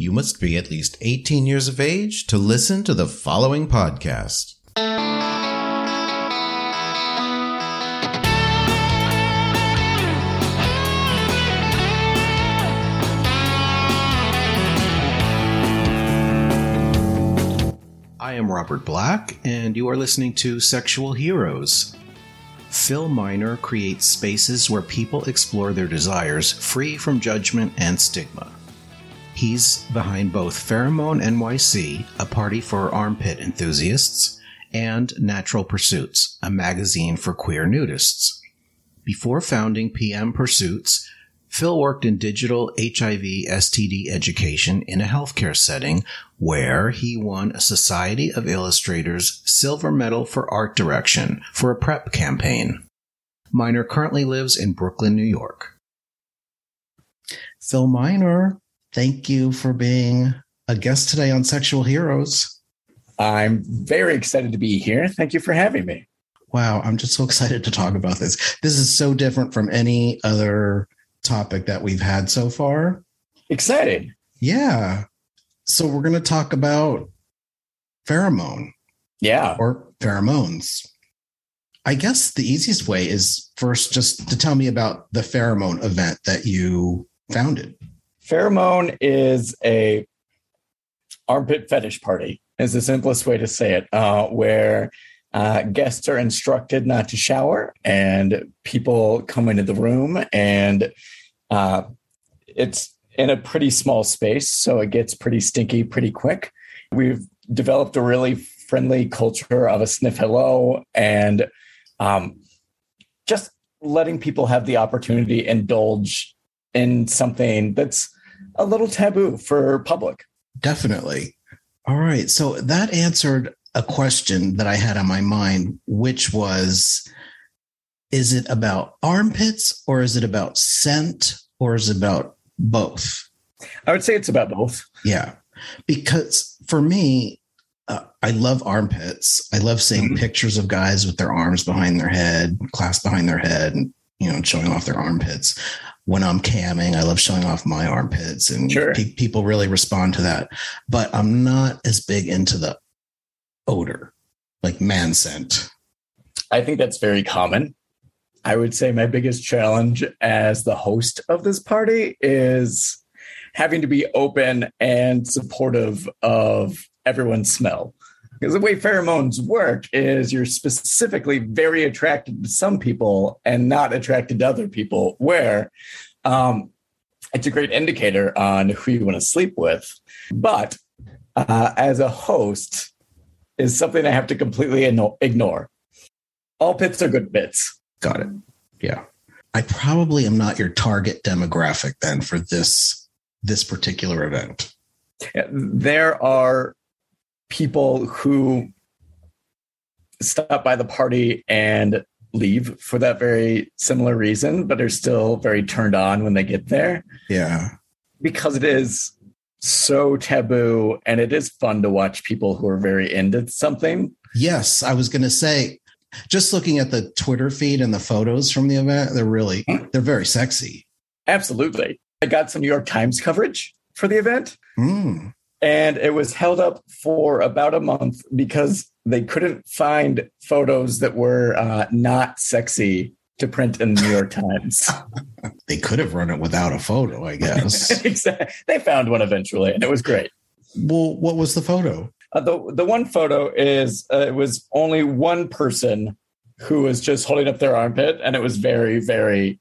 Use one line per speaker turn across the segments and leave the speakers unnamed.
You must be at least 18 years of age to listen to the following podcast. I am Robert Black, and you are listening to Sexual Heroes. Phil Miner creates spaces where people explore their desires free from judgment and stigma. He's behind both Pheromone NYC, a party for armpit enthusiasts, and Natural Pursuits, a magazine for queer nudists. Before founding PM Pursuits, Phil worked in digital HIV STD education in a healthcare setting where he won a Society of Illustrators Silver Medal for Art Direction for a PrEP campaign. Miner currently lives in Brooklyn, New York. Phil Miner, thank you for being a guest today on Sexual Heroes.
I'm very excited to be here. Thank you for having me.
Wow, I'm just so excited to talk about this. This is so different from any other topic that we've had so far.
Excited.
Yeah. So we're going to talk about pheromone.
Yeah.
Or pheromones. I guess the easiest way is first just to tell me about the pheromone event that you founded.
Pheromone is a armpit fetish party is the simplest way to say it, uh, where uh, guests are instructed not to shower and people come into the room and uh, it's in a pretty small space, so it gets pretty stinky pretty quick. We've developed a really friendly culture of a sniff hello and um, just letting people have the opportunity indulge in something that's a little taboo for public.
Definitely. All right. So that answered a question that I had on my mind, which was is it about armpits or is it about scent or is it about both?
I would say it's about both.
Yeah. Because for me, uh, I love armpits. I love seeing mm-hmm. pictures of guys with their arms behind their head, clasped behind their head, and you know, showing off their armpits. When I'm camming, I love showing off my armpits, and sure. pe- people really respond to that. But I'm not as big into the odor, like man scent.
I think that's very common. I would say my biggest challenge as the host of this party is having to be open and supportive of everyone's smell. Because the way pheromones work is you're specifically very attracted to some people and not attracted to other people, where um, it's a great indicator on who you want to sleep with. But uh, as a host, is something I have to completely ignore. All pits are good bits.
Got it. Yeah. I probably am not your target demographic then for this this particular event.
There are people who stop by the party and leave for that very similar reason, but are still very turned on when they get there.
Yeah.
Because it is so taboo and it is fun to watch people who are very into something.
Yes, I was going to say just looking at the Twitter feed and the photos from the event, they're really they're very sexy.
Absolutely. I got some New York Times coverage for the event.
Mm.
And it was held up for about a month because they couldn't find photos that were uh, not sexy to print in the New York Times.
they could have run it without a photo, I guess.
exactly. They found one eventually, and it was great.
Well, what was the photo?
Uh, the the one photo is uh, it was only one person who was just holding up their armpit, and it was very very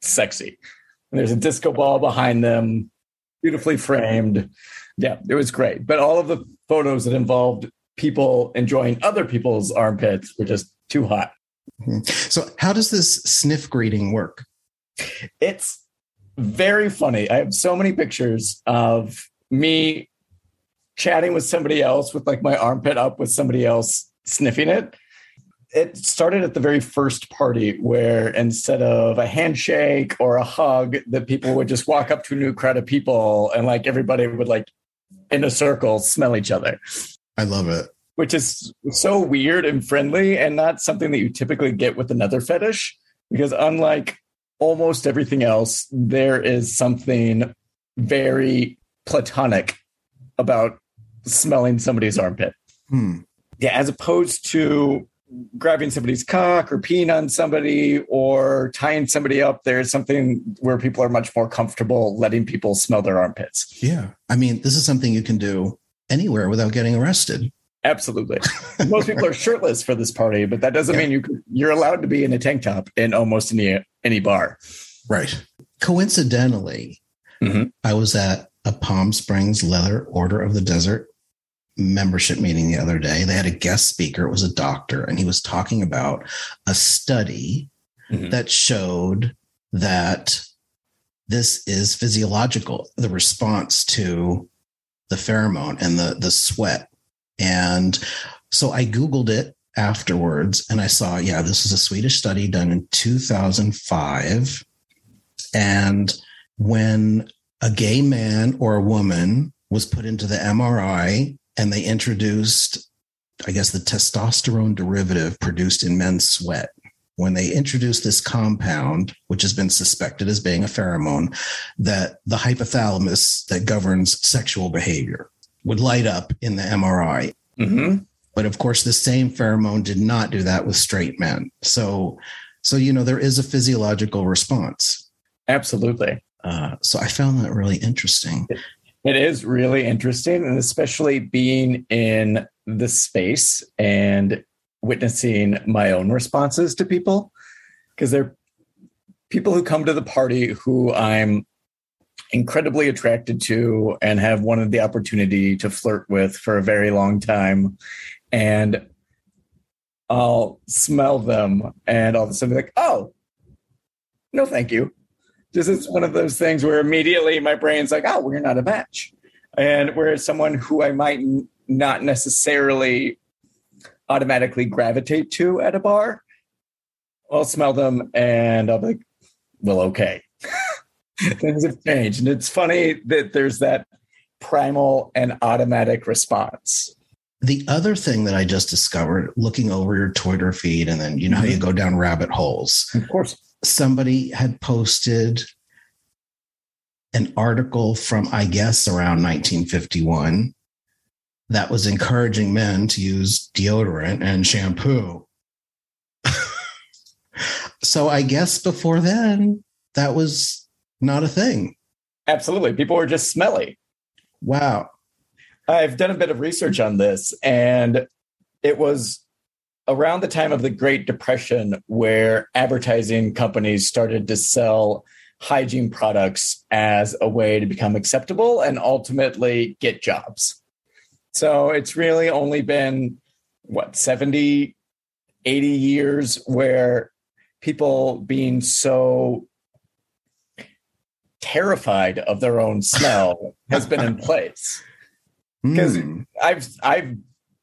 sexy. And there's a disco ball behind them, beautifully framed. Yeah, it was great. But all of the photos that involved people enjoying other people's armpits were just too hot.
Mm-hmm. So, how does this sniff greeting work?
It's very funny. I have so many pictures of me chatting with somebody else with like my armpit up with somebody else sniffing it. It started at the very first party where instead of a handshake or a hug, that people would just walk up to a new crowd of people and like everybody would like in a circle smell each other.
I love it.
Which is so weird and friendly and not something that you typically get with another fetish. Because unlike almost everything else, there is something very platonic about smelling somebody's armpit.
Hmm.
Yeah, as opposed to grabbing somebody's cock or peeing on somebody or tying somebody up, there's something where people are much more comfortable letting people smell their armpits.
Yeah. I mean, this is something you can do anywhere without getting arrested.
Absolutely. Most people are shirtless for this party, but that doesn't
Yeah.
mean you could, you're allowed to be in a tank top in almost any any bar.
Right. Coincidentally,
Mhm.
I was at a Palm Springs Leather Order of the Desert membership meeting the other day. They had a guest speaker. It was a doctor, and he was talking about a study
Mhm.
that showed that this is physiological, the response to the pheromone and the, the sweat. And so I Googled it afterwards and I saw, yeah, this is a Swedish study done in 2005. And when a gay man or a woman was put into the MRI and they introduced, I guess, the testosterone derivative produced in men's sweat. When they introduced this compound, which has been suspected as being a pheromone, that the hypothalamus that governs sexual behavior would light up in the MRI.
Mhm.
But of course, the same pheromone did not do that with straight men. So, so you know, there is a physiological response.
Absolutely.
Uh, so I found that really interesting.
It is really interesting, and especially being in the space and witnessing my own responses to people, because they're people who come to the party who I'm incredibly attracted to and have wanted the opportunity to flirt with for a very long time. And I'll smell them and all of a sudden be like, oh, no, thank you. Just it's one of those things where immediately my brain's like, oh, we're not a match. And whereas someone who I might n- not necessarily automatically gravitate to at a bar, I'll smell them and I'll be like, well, okay. Things have changed. And it's funny that there's that primal and automatic response.
The other thing that I just discovered looking over your Twitter feed, and then you know how you mm-hmm. go down rabbit holes.
Of course.
Somebody had posted an article from, I guess, around 1951 that was encouraging men to use deodorant and shampoo. so I guess before then, that was not a thing.
Absolutely. People were just smelly.
Wow.
I've done a bit of research on this, and it was around the time of the Great Depression where advertising companies started to sell hygiene products as a way to become acceptable and ultimately get jobs. So it's really only been, what, 70, 80 years where people being so terrified of their own smell has been in place.
Hmm.
I've I've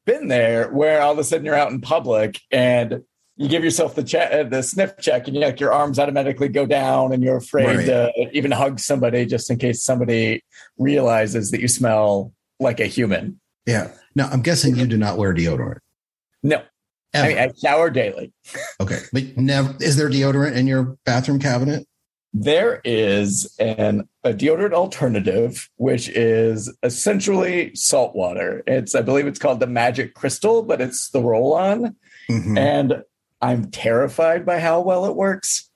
been there where all of a sudden you're out in public and you give yourself the check, uh, the sniff check, and you like your arms automatically go down, and you're afraid
Right.
to even hug somebody just in case somebody realizes that you smell like a human.
yeah. Now I'm guessing you do not wear deodorant.
No, I, mean, I shower daily.
okay. But never is there deodorant in your bathroom cabinet?
There is an a deodorant alternative, which is essentially salt water. It's I believe it's called the Magic Crystal, but it's the roll on.
Mhm.
and I'm terrified by how well it works.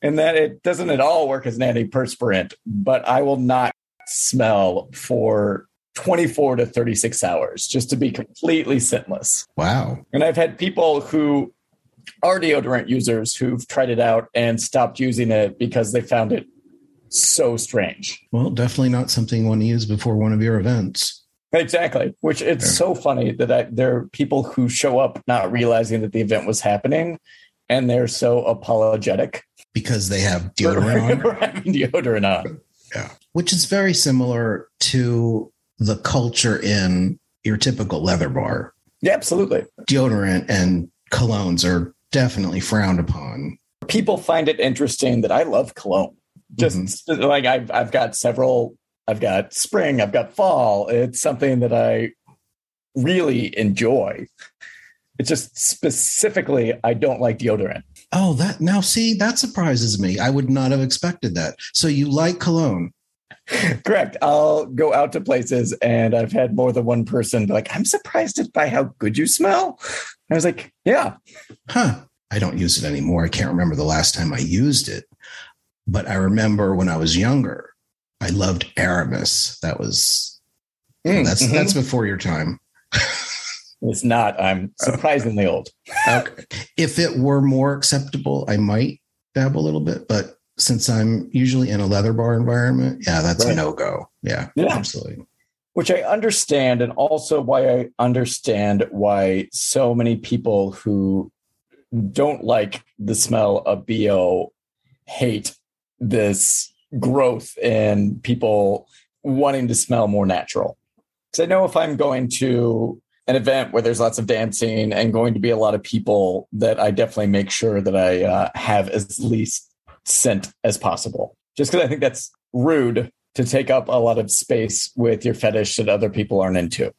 And that it doesn't at all work as an antiperspirant, but I will not smell for 24 to 36 hours just to be completely scentless.
Wow.
And I've had people who are deodorant users who've tried it out and stopped using it because they found it so strange.
Well, definitely not something you want to use before one of your events.
Exactly. Which it's
Yeah.
so funny that I, there are people who show up not realizing that the event was happening and they're so apologetic
because they have deodorant on,
having deodorant on. Yeah.
which is very similar to the culture in your typical leather bar.
Yeah, absolutely.
Deodorant and colognes are definitely frowned upon.
People find it interesting that I love cologne. Mm-hmm. Just like I've I've got several. I've got spring. I've got fall. It's something that I really enjoy. It's just specifically I don't like deodorant.
Oh, that now see, that surprises me. I would not have expected that. So you like cologne.
Correct. I'll go out to places and I've had more than one person be like, I'm surprised by how good you smell. I was like, yeah.
Huh. I don't use it anymore. I can't remember the last time I used it. But I remember when I was younger, I loved Aramis. That was mm, that's mm-hmm. that's before your time.
it's not. I'm surprisingly old.
okay. If it were more acceptable, I might dabble a little bit, but since I'm usually in a leather bar environment, yeah, that's right. a no go. Yeah, yeah, absolutely.
Which I understand, and also why I understand why so many people who don't like the smell of BO hate this growth in people wanting to smell more natural. Because I know if I'm going to an event where there's lots of dancing and going to be a lot of people, that I definitely make sure that I uh, have as least scent as possible. Just because I think that's rude to take up a lot of space with your fetish that other people aren't into.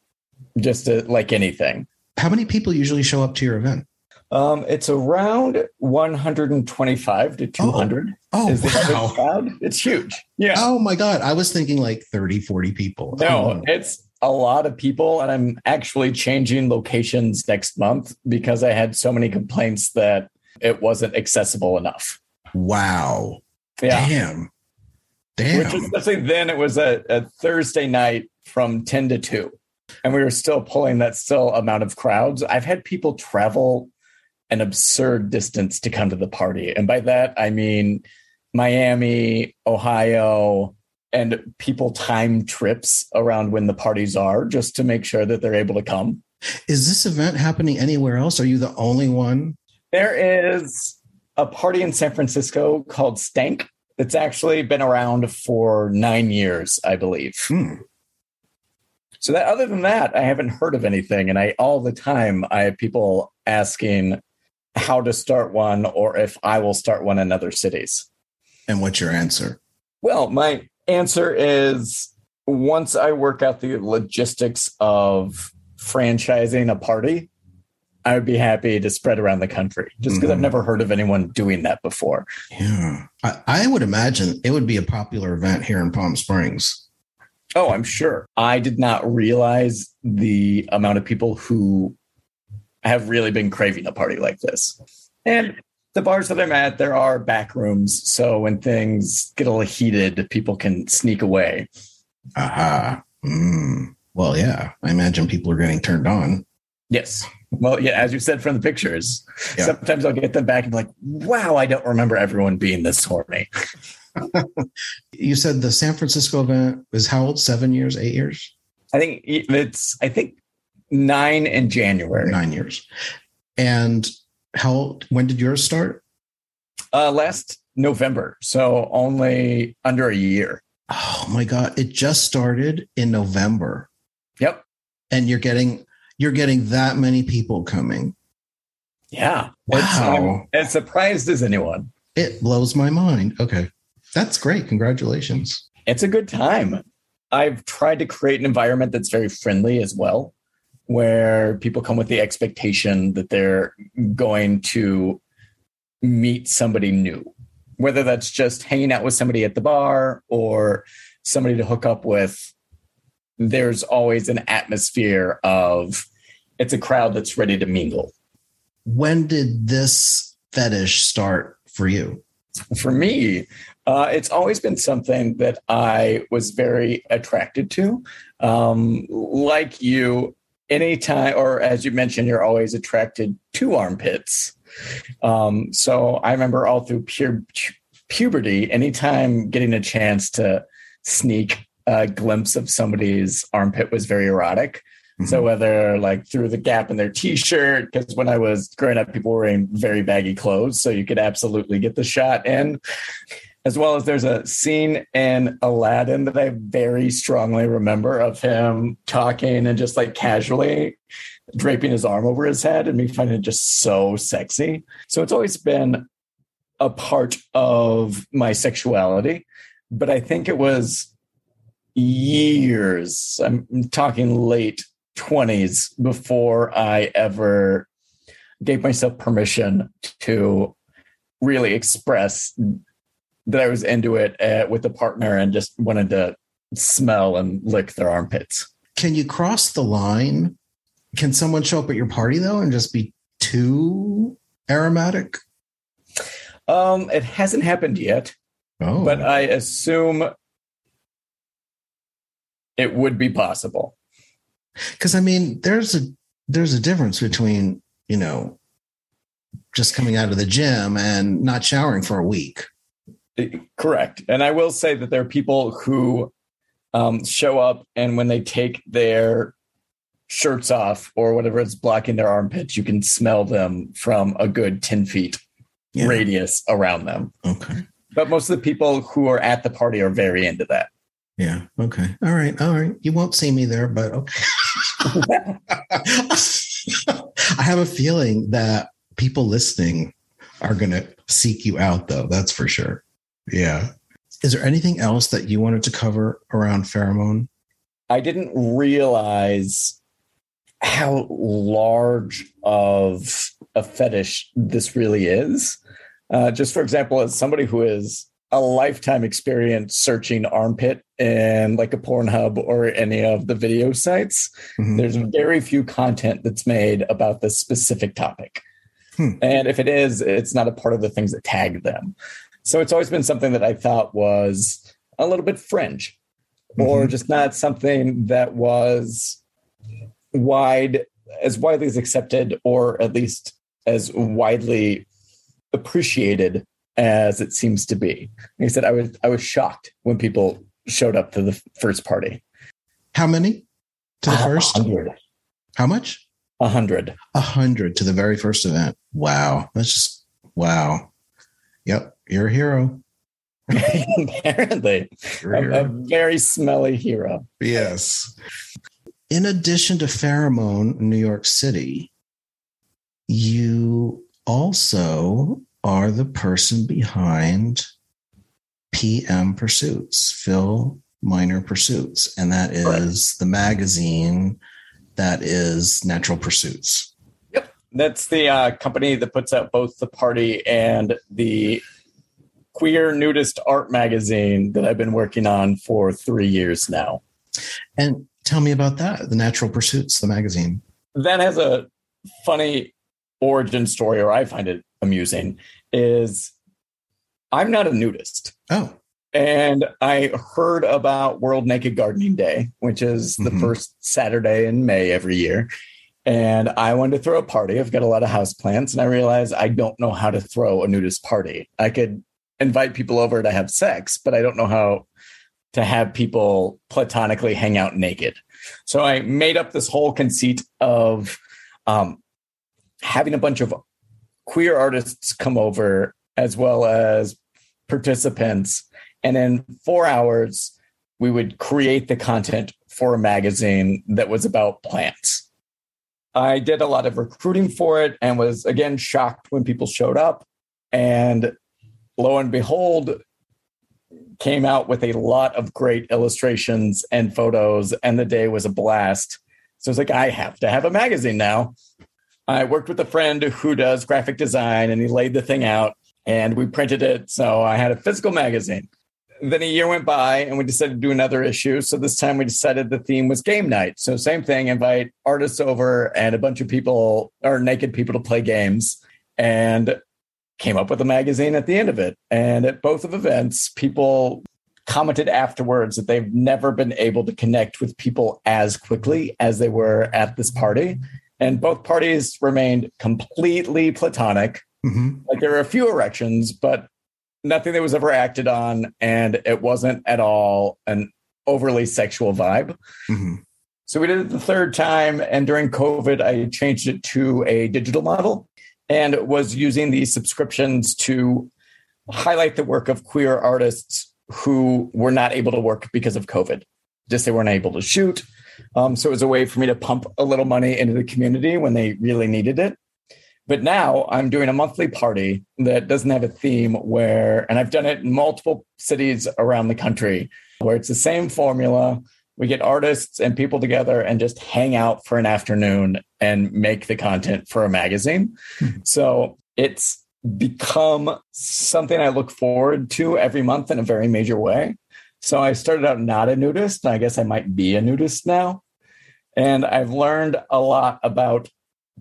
Just to, like anything.
How many people usually show up to your event?
Um, it's around 125 to 200.
Oh, oh wow.
It's huge. Yeah.
Oh my God. I was thinking like 30, 40 people.
No, oh. it's a lot of people. And I'm actually changing locations next month because I had so many complaints that it wasn't accessible enough.
Wow. Yeah. Damn. Damn. Which
especially then it was a, a Thursday night from 10 to 2. And we were still pulling that still amount of crowds. I've had people travel an absurd distance to come to the party. And by that, I mean Miami, Ohio, and people time trips around when the parties are just to make sure that they're able to come.
Is this event happening anywhere else? Are you the only one?
There is a party in San Francisco called Stank. It's actually been around for nine years, I believe. Hmm. So that other than that, I haven't heard of anything. And I all the time I have people asking how to start one or if I will start one in other cities.
And what's your answer?
Well, my answer is once I work out the logistics of franchising a party, I would be happy to spread around the country just because mm-hmm. I've never heard of anyone doing that before.
Yeah. I, I would imagine it would be a popular event here in Palm Springs.
Oh, I'm sure. I did not realize the amount of people who have really been craving a party like this. And the bars that I'm at, there are back rooms. So when things get a little heated, people can sneak away.
Aha. Mm. Well, yeah. I imagine people are getting turned on.
Yes. Well, yeah, as you said from the pictures, yeah. sometimes I'll get them back and be like, wow, I don't remember everyone being this horny.
you said the San Francisco event was how old? Seven years, eight years?
I think it's, I think nine in January.
Nine years. And how, when did yours start?
Uh, last November. So only under a year.
Oh my God. It just started in November.
Yep.
And you're getting you're getting that many people coming.
Yeah. Wow. It's, as surprised as anyone.
It blows my mind. Okay. That's great. Congratulations.
It's a good time. I've tried to create an environment that's very friendly as well, where people come with the expectation that they're going to meet somebody new, whether that's just hanging out with somebody at the bar or somebody to hook up with there's always an atmosphere of it's a crowd that's ready to mingle.
When did this fetish start for you?
For me, uh, it's always been something that I was very attracted to. Um, like you, anytime, or as you mentioned, you're always attracted to armpits. Um, so I remember all through pu- puberty, anytime getting a chance to sneak a glimpse of somebody's armpit was very erotic. Mm-hmm. So whether like through the gap in their t-shirt, because when I was growing up, people were wearing very baggy clothes, so you could absolutely get the shot in. As well as there's a scene in Aladdin that I very strongly remember of him talking and just like casually draping his arm over his head and me finding it just so sexy. So it's always been a part of my sexuality. But I think it was years. I'm talking late 20s before I ever gave myself permission to really express that I was into it uh, with a partner and just wanted to smell and lick their armpits.
Can you cross the line? Can someone show up at your party though and just be too aromatic?
Um, it hasn't happened yet,
Oh,
but I assume it would be possible.
because I mean, there's a there's a difference between you know just coming out of the gym and not showering for a week.
Correct. And I will say that there are people who um, show up and when they take their shirts off or whatever is blocking their armpits, you can smell them from a good 10 feet
Yeah.
radius around them.
Okay.
But most of the people who are at the party are very into that.
Yeah. Okay. All right. All right. You won't see me there, but okay. I have a feeling that people listening are going to seek you out, though. That's for sure. Yeah. Is there anything else that you wanted to cover around pheromone?
I didn't realize how large of a fetish this really is. Uh, just for example, as somebody who is a lifetime experience searching armpit and like a Pornhub or any of the video sites,
Mhm.
there's very few content that's made about this specific topic.
Hmm.
And if it is, it's not a part of the things that tag them. So it's always been something that I thought was a little bit fringe or
Mhm.
just not something that was wide as widely as accepted or at least as widely appreciated as it seems to be. I said, I was I was shocked when people showed up to the first party.
How many to the
A
first?
hundred.
How much?
A hundred.
A hundred to the very first event. Wow. That's just wow. Yep. You're a hero.
Apparently,
You're a
a,
hero.
a very smelly hero.
Yes. In addition to Pheromone, New York City, you also are the person behind PM Pursuits, Phil Miner Pursuits, and that is the magazine that is Natural Pursuits.
Yep, That's the uh, company that puts out both the party and the queer nudist art magazine that I've been working on for three years now.
And tell me about that, the Natural Pursuits, the magazine.
that has a funny origin story, or I find it amusing, is I'm not a nudist.
Oh,
And I heard about World Naked Gardening Day, which is the
Mhm.
first Saturday in May every year. And I wanted to throw a party. I've got a lot of houseplants, and I realized I don't know how to throw a nudist party. I could invite people over to have sex, but I don't know how to have people platonically hang out naked. So I made up this whole conceit of um, having a bunch of queer artists come over as well as participants. And in four hours, we would create the content for a magazine that was about plants. I did a lot of recruiting for it and was again shocked when people showed up. And lo and behold, came out with a lot of great illustrations and photos, and the day was a blast. So it's like, I have to have a magazine now. I worked with a friend who does graphic design, and he laid the thing out, and we printed it. So I had a physical magazine. Then a year went by, and we decided to do another issue. So this time we decided the theme was game night. So same thing, invite artists over and a bunch of people or naked people to play games, and came up with a magazine at the end of it. And at both of events, people commented afterwards that they've never been able to connect with people as quickly as they were at this party. And both parties remained completely platonic.
Mhm.
Like there were a few erections, but nothing that was ever acted on. And it wasn't at all an overly sexual vibe.
Mhm.
So we did it the third time. And during COVID, I changed it to a digital model and was using these subscriptions to highlight the work of queer artists who were not able to work because of COVID. Just they weren't able to shoot. Um, so it was a way for me to pump a little money into the community when they really needed it. But now I'm doing a monthly party that doesn't have a theme where, and I've done it in multiple cities around the country where it's the same formula. We get artists and people together and just hang out for an afternoon and make the content for a magazine.
Hmm.
So it's become something I look forward to every month in a very major way. So I started out not a nudist, and I guess I might be a nudist now. And I've learned a lot about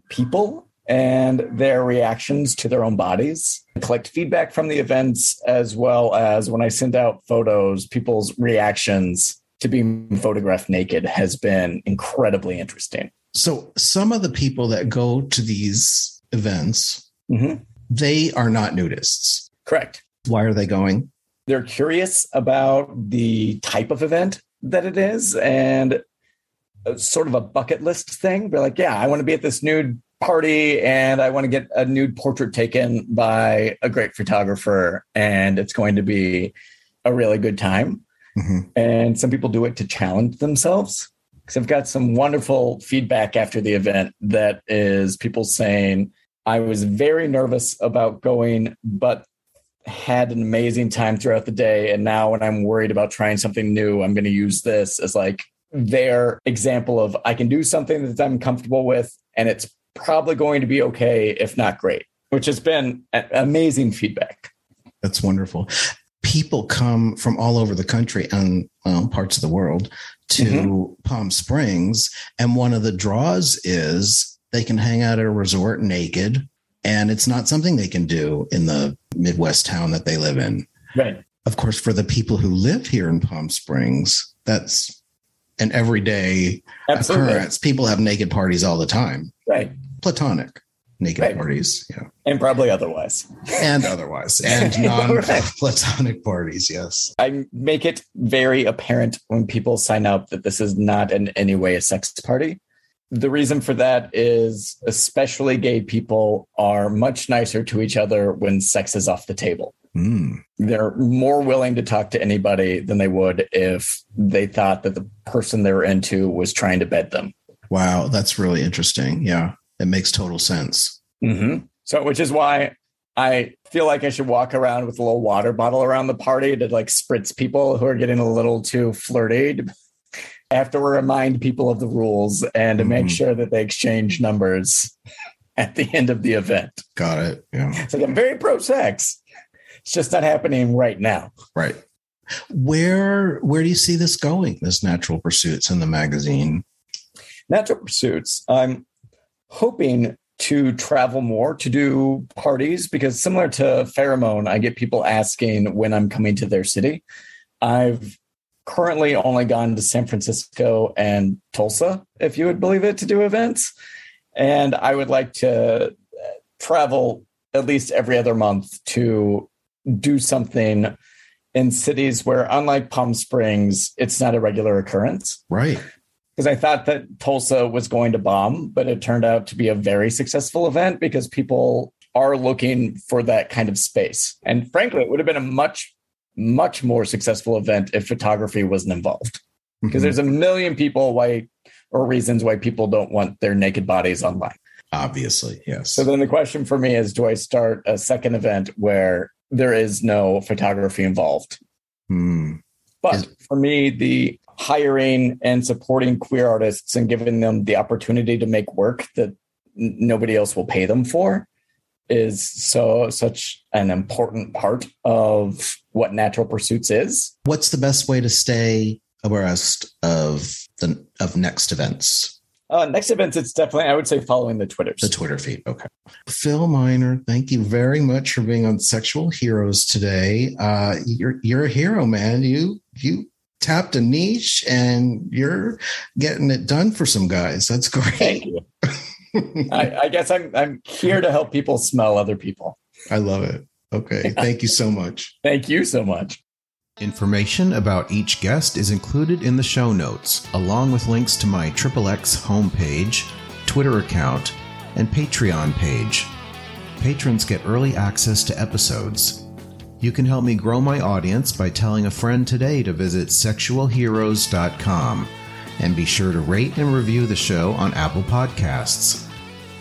people and their reactions to their own bodies. I collect feedback from the events as well as when I send out photos, people's reactions to being photographed naked has been incredibly interesting.
So some of the people that go to these events,
mm-hmm.
they are not nudists.
Correct.
Why are they going?
They're curious about the type of event that it is and sort of a bucket list thing. They're like, yeah, I want to be at this nude party and I want to get a nude portrait taken by a great photographer and it's going to be a really good time.
Mm-hmm.
And some people do it to challenge themselves. Because I've got some wonderful feedback after the event that is people saying, I was very nervous about going, but had an amazing time throughout the day. And now when I'm worried about trying something new, I'm going to use this as like their example of I can do something that I'm comfortable with and it's probably going to be okay, if not great, which has been amazing feedback.
That's wonderful. People come from all over the country and well, parts of the world to mm-hmm. Palm Springs. And one of the draws is they can hang out at a resort naked. And it's not something they can do in the Midwest town that they live in.
Right.
Of course, for the people who live here in Palm Springs, that's an everyday Absolutely. occurrence. People have naked parties all the time.
Right.
Platonic naked right. parties. Yeah.
And probably otherwise.
And otherwise. And non platonic parties, yes.
I make it very apparent when people sign up that this is not in any way a sex party. The reason for that is especially gay people are much nicer to each other when sex is off the table.
Mm.
They're more willing to talk to anybody than they would if they thought that the person they were into was trying to bed them.
Wow, that's really interesting. Yeah, it makes total sense.
Mm-hmm. So, which is why I feel like I should walk around with a little water bottle around the party to like spritz people who are getting a little too flirty. I have to remind people of the rules and to mm-hmm. make sure that they exchange numbers at the end of the event.
Got it. Yeah.
It's like I'm very pro sex. It's just not happening right now.
Right. Where where do you see this going? This natural pursuits in the magazine.
Natural pursuits. I'm hoping to travel more to do parties because similar to pheromone, I get people asking when I'm coming to their city. I've currently only gone to San Francisco and Tulsa, if you would believe it, to do events. And I would like to uh, travel at least every other month to do something in cities where, unlike Palm Springs, it's not a regular occurrence.
Right.
Because I thought that Tulsa was going to bomb, but it turned out to be a very successful event because people are looking for that kind of space. And frankly, it would have been a much, much more successful event if photography wasn't involved. Because mm-hmm. there's a million people why or reasons why people don't want their naked bodies online.
Obviously, yes.
So then the question for me is do I start a second event where there is no photography involved.
Hmm.
But is- for me, the hiring and supporting queer artists and giving them the opportunity to make work that nobody else will pay them for is so such an important part of what natural pursuits is.
What's the best way to stay abreast of the of next events?
Uh, next events, it's definitely, I would say, following the Twitter.
The Twitter feed. Okay. Phil Miner, thank you very much for being on Sexual Heroes today. Uh, you're you're a hero, man. You you tapped a niche and you're getting it done for some guys. That's great.
Thank you. I, I guess I'm I'm here to help people smell other people.
I love it. Okay. Thank you so much.
Thank you so much.
Information about each guest is included in the show notes, along with links to my XXX homepage, Twitter account, and Patreon page. Patrons get early access to episodes. You can help me grow my audience by telling a friend today to visit sexualheroes.com and be sure to rate and review the show on Apple Podcasts.